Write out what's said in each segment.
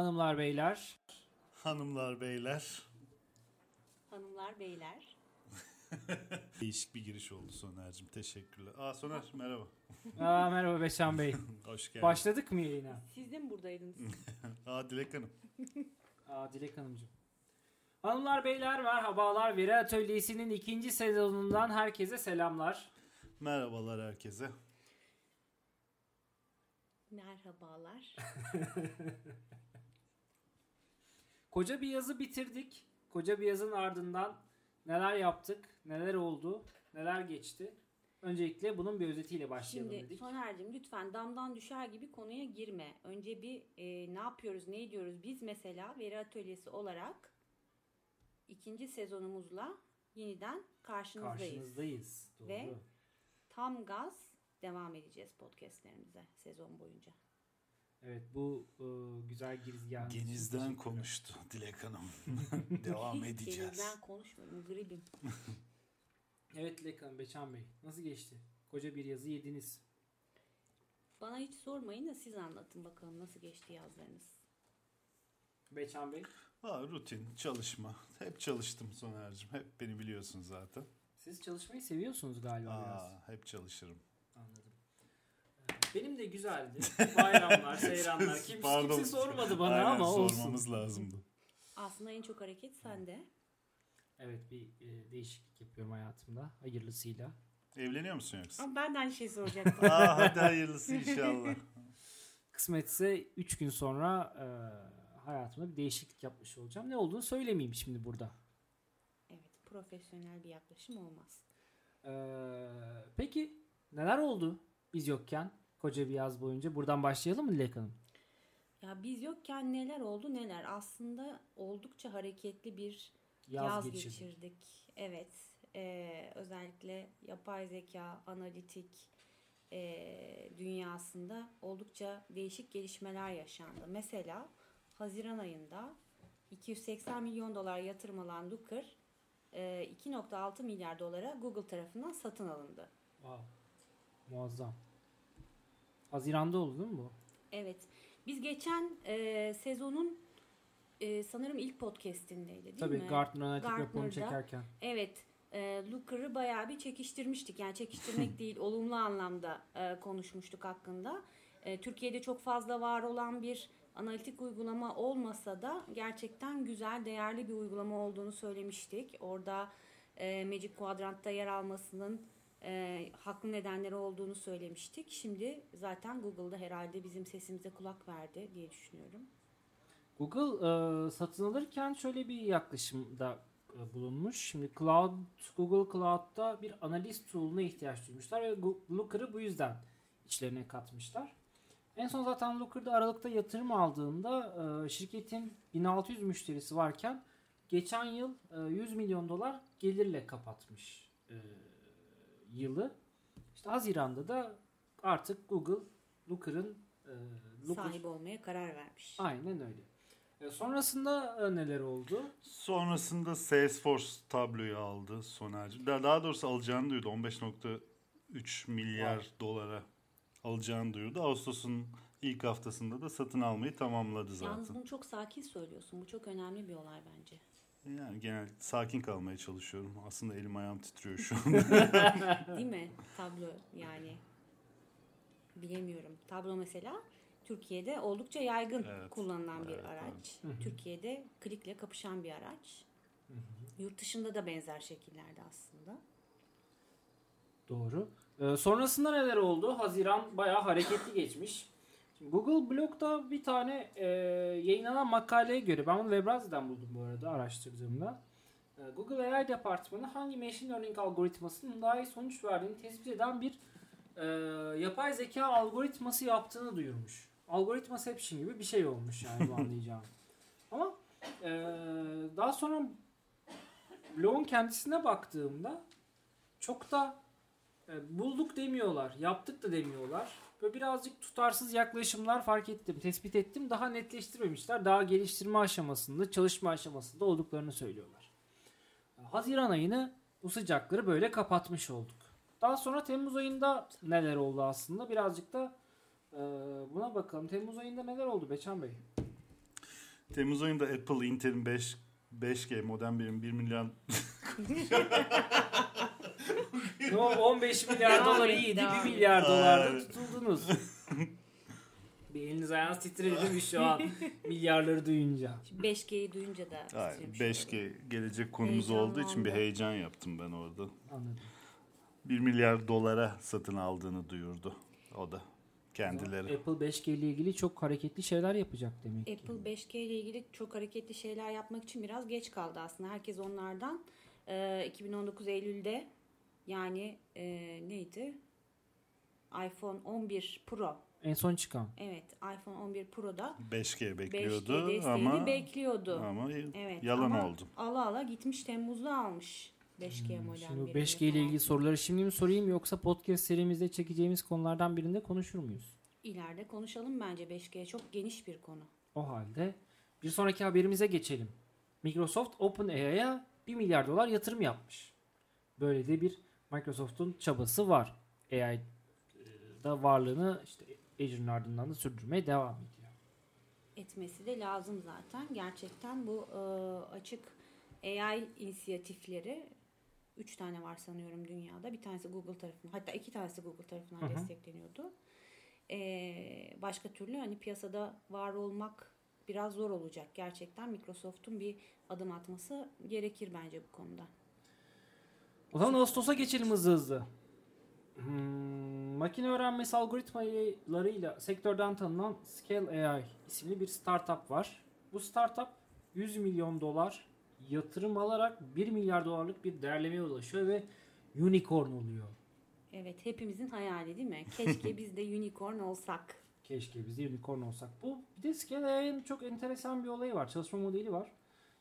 Hanımlar beyler. Hanımlar beyler. Hanımlar beyler. Değişik bir giriş oldu Soner'cim. Teşekkürler. Aa Soner merhaba. Aa, merhaba Beşan Bey. Hoş geldin. Başladık mı yayına? Siz de mi buradaydınız? Aa Dilek Hanım. Aa, Dilek Hanımcığım. Hanımlar beyler merhabalar. Veri Atölyesi'nin ikinci sezonundan herkese selamlar. Merhabalar herkese. Merhabalar. Koca bir yazı bitirdik. Koca bir yazın ardından neler yaptık, neler oldu, neler geçti. Öncelikle bunun bir özetiyle başlayalım Şimdi dedik. Soner'cim lütfen damdan düşer gibi konuya girme. Önce bir e, ne yapıyoruz, ne ediyoruz? Biz mesela veri atölyesi olarak ikinci sezonumuzla yeniden karşınızdayız. Karşınızdayız. Doğru. Ve- Tam gaz devam edeceğiz podcastlerimize sezon boyunca. Evet bu e, güzel girizgahınız için Genizden konuştu Dilek Hanım. Devam edeceğiz. Denizden konuşmuyorum, gribim. Evet Dilek Hanım, Beçan Bey nasıl geçti? Koca bir yazı yediniz. Bana hiç sormayın da siz anlatın bakalım nasıl geçti yazlarınız. Beçan Bey Aa, rutin, çalışma. Hep çalıştım Soner'cim. Hep beni biliyorsun zaten. siz çalışmayı seviyorsunuz galiba biraz. Aa, hep çalışırım. Benim de güzeldi. Bayramlar, seyranlar. Kimse, Pardon. kimse sormadı bana Aynen, ama olsun. sormamız lazımdı. Aslında en çok hareket sende. Evet bir e, değişiklik yapıyorum hayatımda. Hayırlısıyla. Evleniyor musun yoksa? Ama ben de aynı şeyi soracaktım. Aa, hadi hayırlısı inşallah. Kısmetse 3 gün sonra e, hayatımda bir değişiklik yapmış olacağım. Ne olduğunu söylemeyeyim şimdi burada. evet, profesyonel bir yaklaşım olmaz. Ee, peki neler oldu biz yokken koca bir yaz boyunca? Buradan başlayalım mı Dilek Hanım? Ya biz yokken neler oldu neler. Aslında oldukça hareketli bir Yaz, yaz, geçirdik. geçirdik. Evet. Ee, özellikle yapay zeka, analitik e, dünyasında oldukça değişik gelişmeler yaşandı. Mesela Haziran ayında 280 milyon dolar yatırım alan Looker e, 2.6 milyar dolara Google tarafından satın alındı. Wow. Muazzam. Haziran'da oldu değil mi bu? Evet. Biz geçen e, sezonun e, sanırım ilk podcast'indeydi değil Tabii mi? Gartner Analitik raporunu çekerken. Evet. E, Looker'ı bayağı bir çekiştirmiştik. Yani çekiştirmek değil, olumlu anlamda e, konuşmuştuk hakkında. E, Türkiye'de çok fazla var olan bir analitik uygulama olmasa da gerçekten güzel, değerli bir uygulama olduğunu söylemiştik. Orada e, Magic Quadrant'ta yer almasının e, haklı nedenleri olduğunu söylemiştik. Şimdi zaten Google'da herhalde bizim sesimize kulak verdi diye düşünüyorum. Google e, satın alırken şöyle bir yaklaşımda e, bulunmuş. Şimdi Cloud, Google Cloud'da bir analiz tool'una ihtiyaç duymuşlar ve Looker'ı bu yüzden içlerine katmışlar. En son zaten Looker'da Aralık'ta yatırım aldığında e, şirketin 1600 müşterisi varken geçen yıl e, 100 milyon dolar gelirle kapatmış e, yılı. İşte Haziran'da da artık Google Looker'ın e, Looker- Sahibi olmaya karar vermiş. Aynen öyle. E, sonrasında e, neler oldu? Sonrasında Salesforce tabloyu aldı Soner'cim. Daha, daha doğrusu alacağını duyurdu. 15.3 milyar Var. dolara alacağını duyurdu. Ağustos'un ilk haftasında da satın almayı tamamladı Yalnız zaten. bunu çok sakin söylüyorsun. Bu çok önemli bir olay bence. Yani genel sakin kalmaya çalışıyorum. Aslında elim ayağım titriyor şu an. Değil mi? Tablo yani. Bilemiyorum. Tablo mesela Türkiye'de oldukça yaygın Evet, kullanılan bir evet, araç. evet. Türkiye'de klikle kapışan bir araç. Yurt dışında da benzer şekillerde aslında. Doğru. E, sonrasında neler oldu? Haziran bayağı hareketli geçmiş. Şimdi Google Blog'da bir tane e, yayınlanan makaleye göre, ben bunu Webrazi'den buldum bu arada araştırdığımda. E, Google AI departmanı hangi machine learning algoritmasının daha iyi sonuç verdiğini tespit eden bir e, yapay zeka algoritması yaptığını duyurmuş. Algoritmaception gibi bir şey olmuş yani bu anlayacağım. Ama e, daha sonra blogun kendisine baktığımda çok da e, bulduk demiyorlar, yaptık da demiyorlar. Böyle birazcık tutarsız yaklaşımlar fark ettim, tespit ettim. Daha netleştirmemişler. Daha geliştirme aşamasında, çalışma aşamasında olduklarını söylüyorlar. Haziran ayını bu sıcakları böyle kapatmış olduk. Daha sonra Temmuz ayında neler oldu aslında? Birazcık da e, buna bakalım. Temmuz ayında neler oldu Beçan Bey? Temmuz ayında Apple Intel'in 5 5G modem birim 1 milyar O 15 milyar dolar iyiydi. devam 1 et. milyar dolarda tutuldunuz. bir eliniz ayağınız titredi değil mi şu an milyarları duyunca? Şimdi 5G'yi duyunca da Hayır, titremiş 5G gelecek konumuz olduğu için bir Heyecanlandı. heyecan yaptım ben orada. Anladım. 1 milyar dolara satın aldığını duyurdu o da kendileri. Apple 5G ile ilgili çok hareketli şeyler yapacak demek ki. Apple 5G ile ilgili çok hareketli şeyler yapmak için biraz geç kaldı aslında. Herkes onlardan e, 2019 Eylül'de yani e, neydi? iPhone 11 Pro. En son çıkan. Evet, iPhone 11 Pro'da 5G 5G bekliyordu desteğini ama bekliyordu. ama Evet, yalan ama oldu. Ala ala gitmiş Temmuz'da almış 5G modem. Şimdi bu birini 5G ile ilgili soruları şimdi mi sorayım yoksa podcast serimizde çekeceğimiz konulardan birinde konuşur muyuz? İleride konuşalım bence 5G çok geniş bir konu. O halde bir sonraki haberimize geçelim. Microsoft OpenAI'ya 1 milyar dolar yatırım yapmış. Böyle de bir Microsoft'un çabası var. AI'da varlığını işte Azure'ın ardından da sürdürmeye devam ediyor. etmesi de lazım zaten. Gerçekten bu e, açık AI inisiyatifleri 3 tane var sanıyorum dünyada. Bir tanesi Google tarafından hatta iki tanesi Google tarafından Hı hı. destekleniyordu. E, başka türlü hani piyasada var olmak biraz zor olacak. Gerçekten Microsoft'un bir adım atması gerekir bence bu konuda. O zaman Ağustos'a geçelim hızlı hızlı. Hmm, makine öğrenmesi algoritmalarıyla sektörden tanınan Scale AI isimli bir startup var. Bu startup 100 milyon dolar yatırım alarak 1 milyar dolarlık bir değerlemeye ulaşıyor ve unicorn oluyor. Evet hepimizin hayali değil mi? Keşke biz de unicorn olsak. Keşke biz de unicorn olsak. Bu bir de Scale AI'nin çok enteresan bir olayı var. Çalışma modeli var.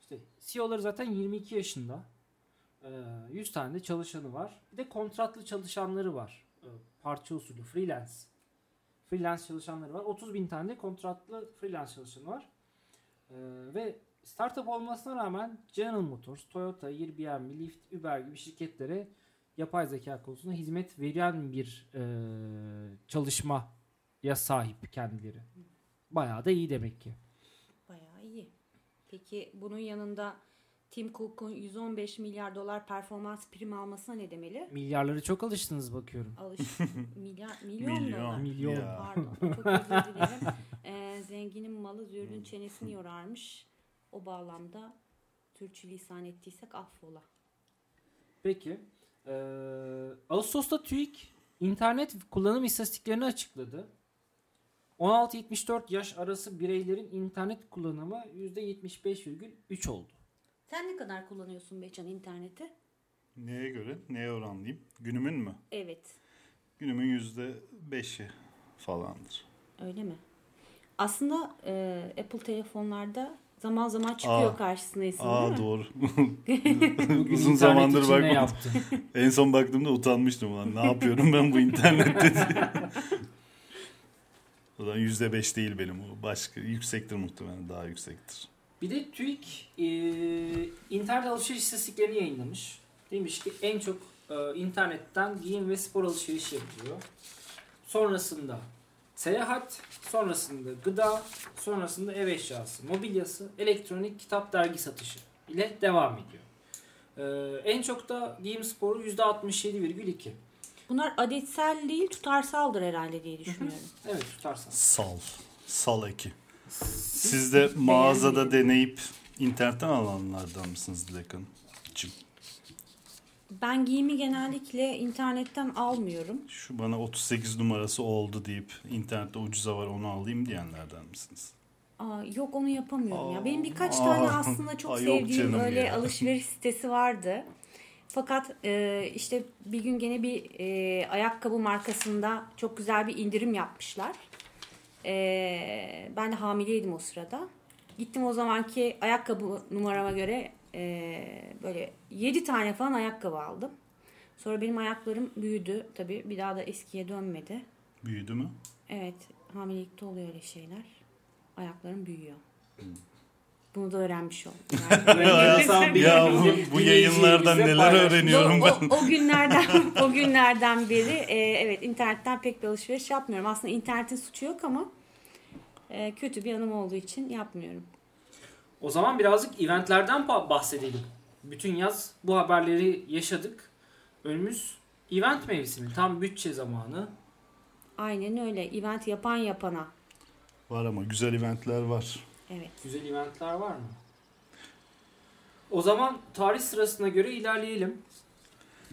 İşte CEO'ları zaten 22 yaşında. Ee, 100 tane de çalışanı var. Bir de kontratlı çalışanları var. Ee, Parça usulü freelance. Freelance çalışanları var. 30 bin tane de kontratlı freelance çalışanı var. Ee, ve startup olmasına rağmen General Motors, Toyota, Airbnb, Lyft, Uber gibi şirketlere yapay zeka konusunda hizmet veren bir e, çalışma ya sahip kendileri. Bayağı da iyi demek ki. Bayağı iyi. Peki bunun yanında Tim Cook'un 115 milyar dolar performans prim almasına ne demeli? Milyarları çok alıştınız bakıyorum. Alış milyar milyon, Milyon. dolar. Milyon. Pardon. Çok özür dilerim. Ee, zenginin malı zürdün çenesini yorarmış. O bağlamda Türkçü lisan ettiysek affola. Peki. Ee, Ağustos'ta TÜİK internet kullanım istatistiklerini açıkladı. 16-74 yaş arası bireylerin internet kullanımı %75,3 oldu. Sen ne kadar kullanıyorsun Beçan interneti? Neye göre? Neye oranlayayım? Günümün mü? Evet. Günümün yüzde beşi falandır. Öyle mi? Aslında e, Apple telefonlarda zaman zaman çıkıyor Aa. karşısına isim Aa değil mi? doğru. Uzun zamandır bakmadım. yaptın? En son baktığımda utanmıştım ulan. Ne yapıyorum ben bu internette diye. Ulan yüzde beş değil benim o. Başka yüksektir muhtemelen daha yüksektir. Bir de TÜİK e, internet alışveriş istatistiklerini yayınlamış. Demiş ki en çok e, internetten giyim ve spor alışverişi yapılıyor. Sonrasında seyahat, sonrasında gıda, sonrasında ev eşyası, mobilyası, elektronik, kitap, dergi satışı ile devam ediyor. E, en çok da giyim sporu %67,2. Bunlar adetsel değil tutarsaldır herhalde diye düşünüyorum. Evet tutarsan. Sal. Sal eki. Siz de mağazada deneyip internetten alanlardan mısınız Dilek Hanım? Cim. Ben giyimi genellikle internetten almıyorum. Şu bana 38 numarası oldu deyip internette ucuza var onu alayım diyenlerden misiniz? Aa, yok onu yapamıyorum ya. Aa, Benim birkaç aa. tane aslında çok Aa, sevdiğim canım öyle ya. alışveriş sitesi vardı. Fakat e, işte bir gün gene bir e, ayakkabı markasında çok güzel bir indirim yapmışlar. E, ben de hamileydim o sırada. Gittim o zamanki ayakkabı numarama göre e, böyle 7 tane falan ayakkabı aldım. Sonra benim ayaklarım büyüdü. Tabii bir daha da eskiye dönmedi. Büyüdü mü? Evet, hamilelikte oluyor öyle şeyler. Ayaklarım büyüyor. Bunu da öğrenmiş oldum. Ya bu, bu yayınlardan neler öğreniyorum o, ben. o, o günlerden o günlerden beri e, evet internetten pek bir alışveriş yapmıyorum. Aslında internetin suçu yok ama e, kötü bir anım olduğu için yapmıyorum. O zaman birazcık eventlerden ba- bahsedelim. Bütün yaz bu haberleri yaşadık. Önümüz event mevsimi. Tam bütçe zamanı. Aynen öyle. Event yapan yapana. Var ama güzel eventler var. Evet. Güzel eventler var mı? O zaman tarih sırasına göre ilerleyelim.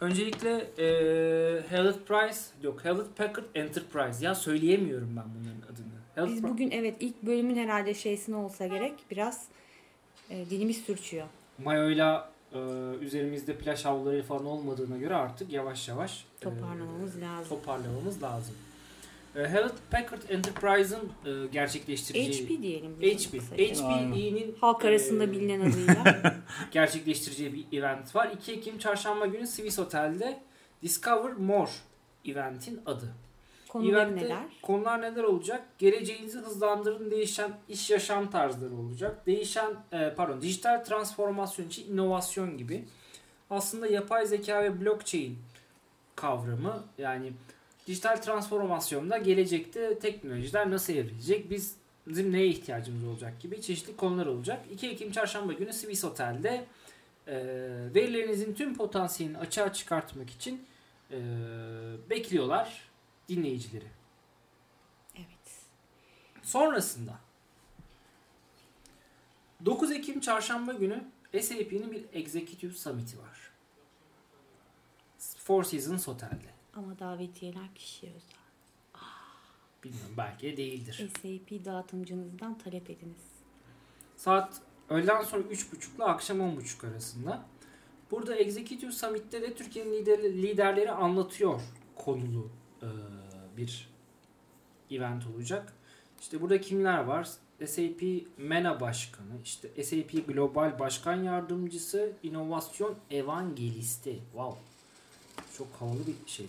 Öncelikle eee Hewlett Price, yok Hewlett Packard Enterprise. Ya söyleyemiyorum ben bunların adını. Hewlett Biz Pri- bugün evet ilk bölümün herhalde şeysine olsa gerek biraz e, dilimiz sürçüyor. Mayo'yla eee, üzerimizde plaj havluları falan olmadığına göre artık yavaş yavaş Toparlamamız lazım. toparlamamız lazım. Eee, Hewlett Packard Enterprise'ın eee, gerçekleştireceği HP diyelim. HP. HPE'nin Halk arasında eee, bilinen adıyla. gerçekleştireceği bir event var. 2 Ekim çarşamba günü Swiss Otel'de Discover More eventin adı. Konuları Eventte neler? Konular neler olacak? Geleceğinizi hızlandırın değişen iş yaşam tarzları olacak. Değişen e, pardon dijital transformasyon için inovasyon gibi. Aslında yapay zeka ve blockchain kavramı yani dijital transformasyonda gelecekte teknolojiler nasıl evrilecek? Biz bizim neye ihtiyacımız olacak gibi çeşitli konular olacak. 2 Ekim çarşamba günü Swiss Otel'de e, verilerinizin tüm potansiyelini açığa çıkartmak için e, bekliyorlar dinleyicileri. Evet. Sonrasında 9 Ekim çarşamba günü SAP'nin bir Executive Summit'i var. Four Seasons Hotel'de. Ama davetiyeler kişiye özel. Bilmiyorum belki de değildir. SAP dağıtımcınızdan talep ediniz. Saat öğleden sonra 3.30 ile akşam 10.30 arasında. Burada Executive Summit'te de Türkiye'nin lider, liderleri anlatıyor konulu e, bir event olacak. İşte burada kimler var? SAP MENA Başkanı, işte SAP Global Başkan Yardımcısı, İnovasyon Evangelisti. Wow. Çok havalı bir şey.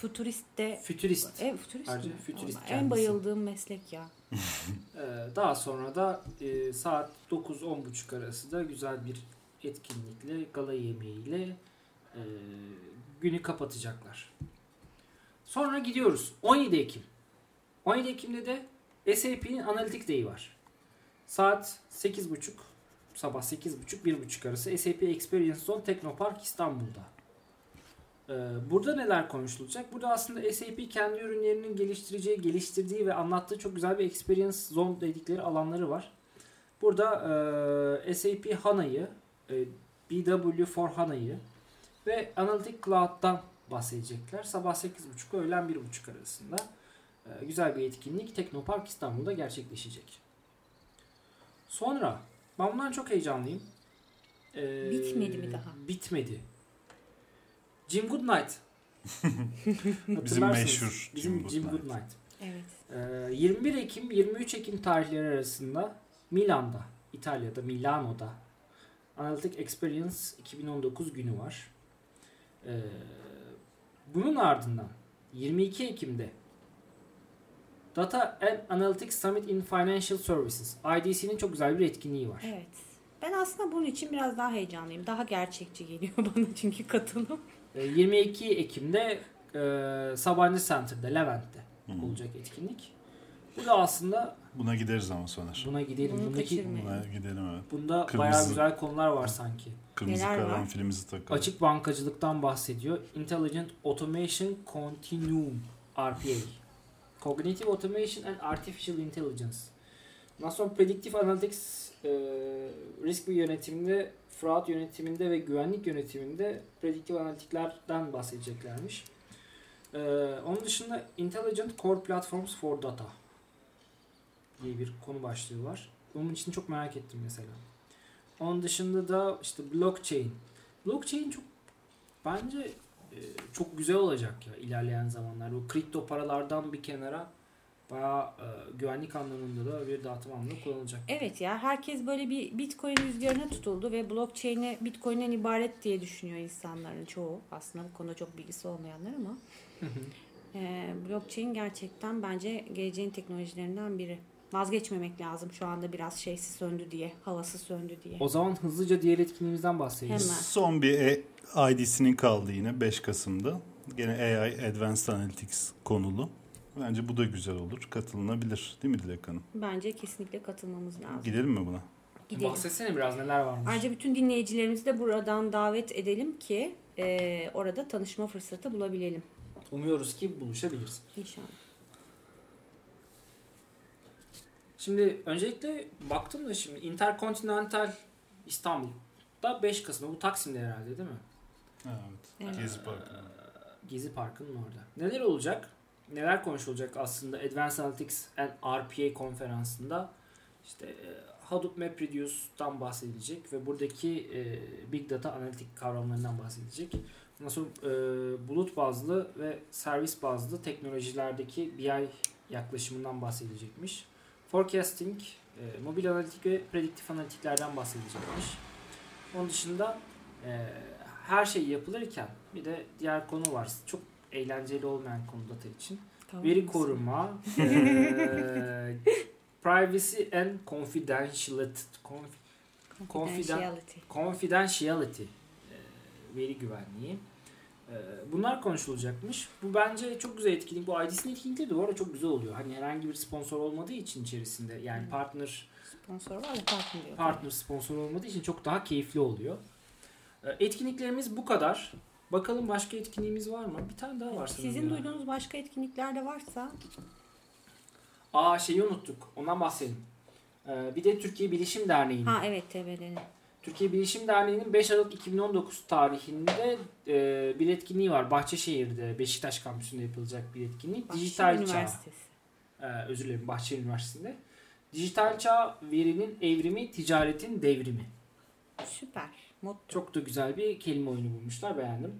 Futurist de Fütürist. e, futurist Ayrıca mi? futurist Vallahi kendisi. En bayıldığım meslek ya. Ee, daha sonra da e, saat 9-10.30 arası da güzel bir etkinlikle, gala yemeğiyle e, günü kapatacaklar. Sonra gidiyoruz. 17 Ekim. 17 Ekim'de de SAP'nin Analitik Day'i var. Saat 8.30 sabah 8.30-1.30 arası SAP Experience Zone Teknopark İstanbul'da. Ee, Burada neler konuşulacak? Burada aslında SAP kendi ürünlerinin geliştireceği, geliştirdiği ve anlattığı çok güzel bir experience zone dedikleri alanları var. Burada e, SAP HANA'yı, e, BW for HANA'yı ve Analytic Cloud'dan bahsedecekler. Sabah 8.30 öğlen 1.30 arasında e, güzel bir etkinlik Teknopark İstanbul'da gerçekleşecek. Sonra ben bundan çok heyecanlıyım. Ee, Bitmedi mi daha? Bitmedi. Jim Goodnight. Bizim Hatırlarsınız. meşhur Bizim Jim Jim Goodnight. Goodnight. Evet. Ee, 21 Ekim 23 Ekim tarihleri arasında Milan'da, İtalya'da, Milano'da Analytic Experience 2019 günü var. Ee, bunun ardından 22 Ekim'de Data and Analytics Summit in Financial Services IDC'nin çok güzel bir etkinliği var. Evet. Ben aslında bunun için biraz daha heyecanlıyım. Daha gerçekçi geliyor bana çünkü katılım. Ee, 22 Ekim'de e, Sabancı Center'da Levent'te Hı. olacak etkinlik. Bu da aslında Buna gideriz ama Soner. buna gidelim. Bunu Bundaki. Buna gidelim evet. bunda Kırmızı. bayağı güzel konular var sanki. Kırmızı Neler karanfilimizi takalım. Açık bankacılıktan bahsediyor. Intelligent Automation Continuum RPA. Cognitive Automation and Artificial Intelligence. Ondan sonra Predictive Analytics e, risk yönetiminde, fraud yönetiminde ve güvenlik yönetiminde prediktif analitiklerden bahsedeceklermiş. E, onun dışında Intelligent Core Platforms for Data diye bir konu başlığı var. Onun için çok merak ettim mesela. Onun dışında da işte blockchain. Blockchain çok bence e, çok güzel olacak ya ilerleyen zamanlarda. Bu kripto paralardan bir kenara bayağı e, güvenlik anlamında da bir dağıtım anlamında kullanılacak. Evet ya herkes böyle bir Bitcoin rüzgarına tutuldu ve blockchain'i Bitcoin'den ibaret diye düşünüyor insanların çoğu. Aslında bu konuda çok bilgisi olmayanlar ama e, blockchain gerçekten bence geleceğin teknolojilerinden biri. Vazgeçmemek lazım şu anda biraz şeysi söndü diye, havası söndü diye. O zaman hızlıca diğer etkinliğimizden bahsedelim. Hemen. Son bir e- ID'sinin kaldı yine 5 Kasım'da. Gene AI Advanced Analytics konulu. Bence bu da güzel olur. Katılınabilir. Değil mi Dilek Hanım? Bence kesinlikle katılmamız lazım. Gidelim mi buna? Gidelim. Bahsetsene biraz neler varmış. Ayrıca bütün dinleyicilerimizi de buradan davet edelim ki e, orada tanışma fırsatı bulabilelim. Umuyoruz ki buluşabiliriz. İnşallah. Şimdi öncelikle baktım da şimdi Intercontinental İstanbul'da 5 Kasım'da bu Taksim'de herhalde değil mi? Evet. Evet. Gezi Parkı. Gezi Parkı'nın orada. Neler olacak? Neler konuşulacak aslında Advanced Analytics and RPA konferansında? İşte e, Hadoop MapReduce'dan bahsedilecek ve buradaki e, Big Data analitik kavramlarından bahsedilecek. Ondan sonra e, bulut bazlı ve servis bazlı teknolojilerdeki BI yaklaşımından bahsedilecekmiş. Forecasting, e, mobil analitik ve prediktif analitiklerden bahsedilecekmiş. Onun dışında e, her şey yapılırken bir de diğer konu var. Çok eğlenceli olmayan konu data için. Tamam Veri koruma, eee, privacy and confidentiality, conf- Confidentiality. confidentiality, eee, veri güvenliği. Bunlar konuşulacakmış. Bu bence çok güzel etkinlik. Bu IDC'nin etkinlikleri de bu arada çok güzel oluyor. Hani herhangi bir sponsor olmadığı için içerisinde yani Hı. partner Sponsor var da partner diyor. partner sponsor olmadığı için çok daha keyifli oluyor. Etkinliklerimiz bu kadar. Bakalım başka etkinliğimiz var mı? Bir tane daha var sanırım. Sizin ya. duyduğunuz başka etkinlikler de varsa Aa şeyi unuttuk. Ondan bahsedelim. Ee, bir de Türkiye Bilişim Derneği'nin. ha evet TV'lerin. Türkiye Bilişim Derneği'nin 5 Aralık 2019 tarihinde e, bir etkinliği var. Bahçeşehir'de Beşiktaş kampüsünde yapılacak bir etkinlik. Bahçe Dijital Çağ. Üniversitesi. Ee, özür dilerim Bahçeşehir Üniversitesi'nde. Dijital Çağ verinin evrimi, ticaretin devrimi. Süper. Motto. Çok da güzel bir kelime oyunu bulmuşlar. Beğendim.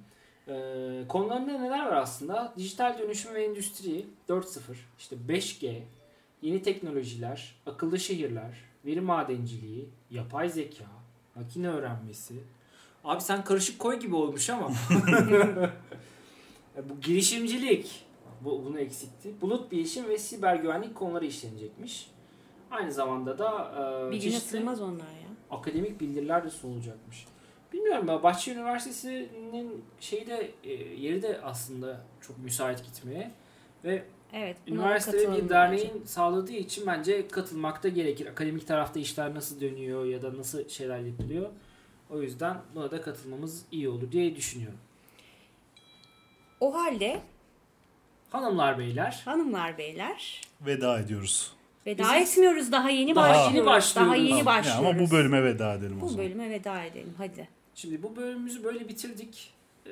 Ee, konularında neler var aslında? Dijital dönüşüm ve endüstri 4.0, işte 5G, yeni teknolojiler, akıllı şehirler, veri madenciliği, yapay zeka, makine öğrenmesi. Abi sen karışık koy gibi olmuş ama. bu girişimcilik, bu, bunu eksikti. Bulut bilişim ve siber güvenlik konuları işlenecekmiş. Aynı zamanda da e, Bir güne çeşitli- sığmaz onlar ya. Akademik bildiriler de sunulacakmış. Bilmiyorum ya Bahçe Üniversitesi'nin şeyi de e, yeri de aslında çok müsait gitmeye ve Evet. üniversite bir derneğin sağladığı için bence katılmakta gerekir. Akademik tarafta işler nasıl dönüyor ya da nasıl şeyler yapılıyor. O yüzden buna da katılmamız iyi olur diye düşünüyorum. O halde Hanımlar beyler hanımlar beyler Veda ediyoruz. Veda Bizim- etmiyoruz daha yeni Daha başlıyoruz. yeni başlıyoruz. Daha yeni Ya başlıyoruz. ama bu bölüme veda edelim o Bu zaman. bölüme veda edelim hadi. Şimdi bu bölümümüzü böyle bitirdik. Ee,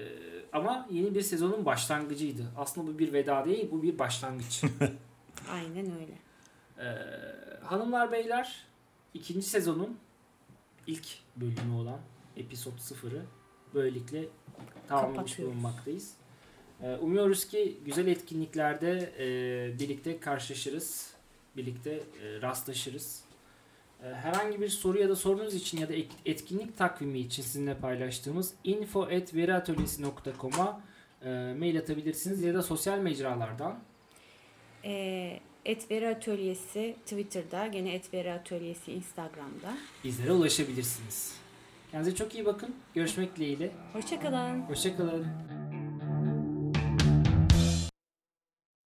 ama yeni bir sezonun başlangıcıydı. Aslında bu bir veda değil, bu bir başlangıç. Aynen öyle. Ee, hanımlar beyler ikinci sezonun ilk bölümü olan episod 0'ı böylelikle tamamlamış bulunmaktayız. Ee, umuyoruz ki güzel etkinliklerde e, birlikte karşılaşırız. Birlikte e, rastlaşırız. E, herhangi bir soru ya da sorunuz için ya da etkinlik takvimi için sizinle paylaştığımız info.veriatölyesi.com'a e, mail atabilirsiniz ya da sosyal mecralardan Ee, Etveri Atölyesi Twitter'da, gene Etveri Atölyesi Instagram'da. bizlere ulaşabilirsiniz. Kendinize çok iyi bakın. Görüşmek dileğiyle. Hoşçakalın. Hoşçakalın.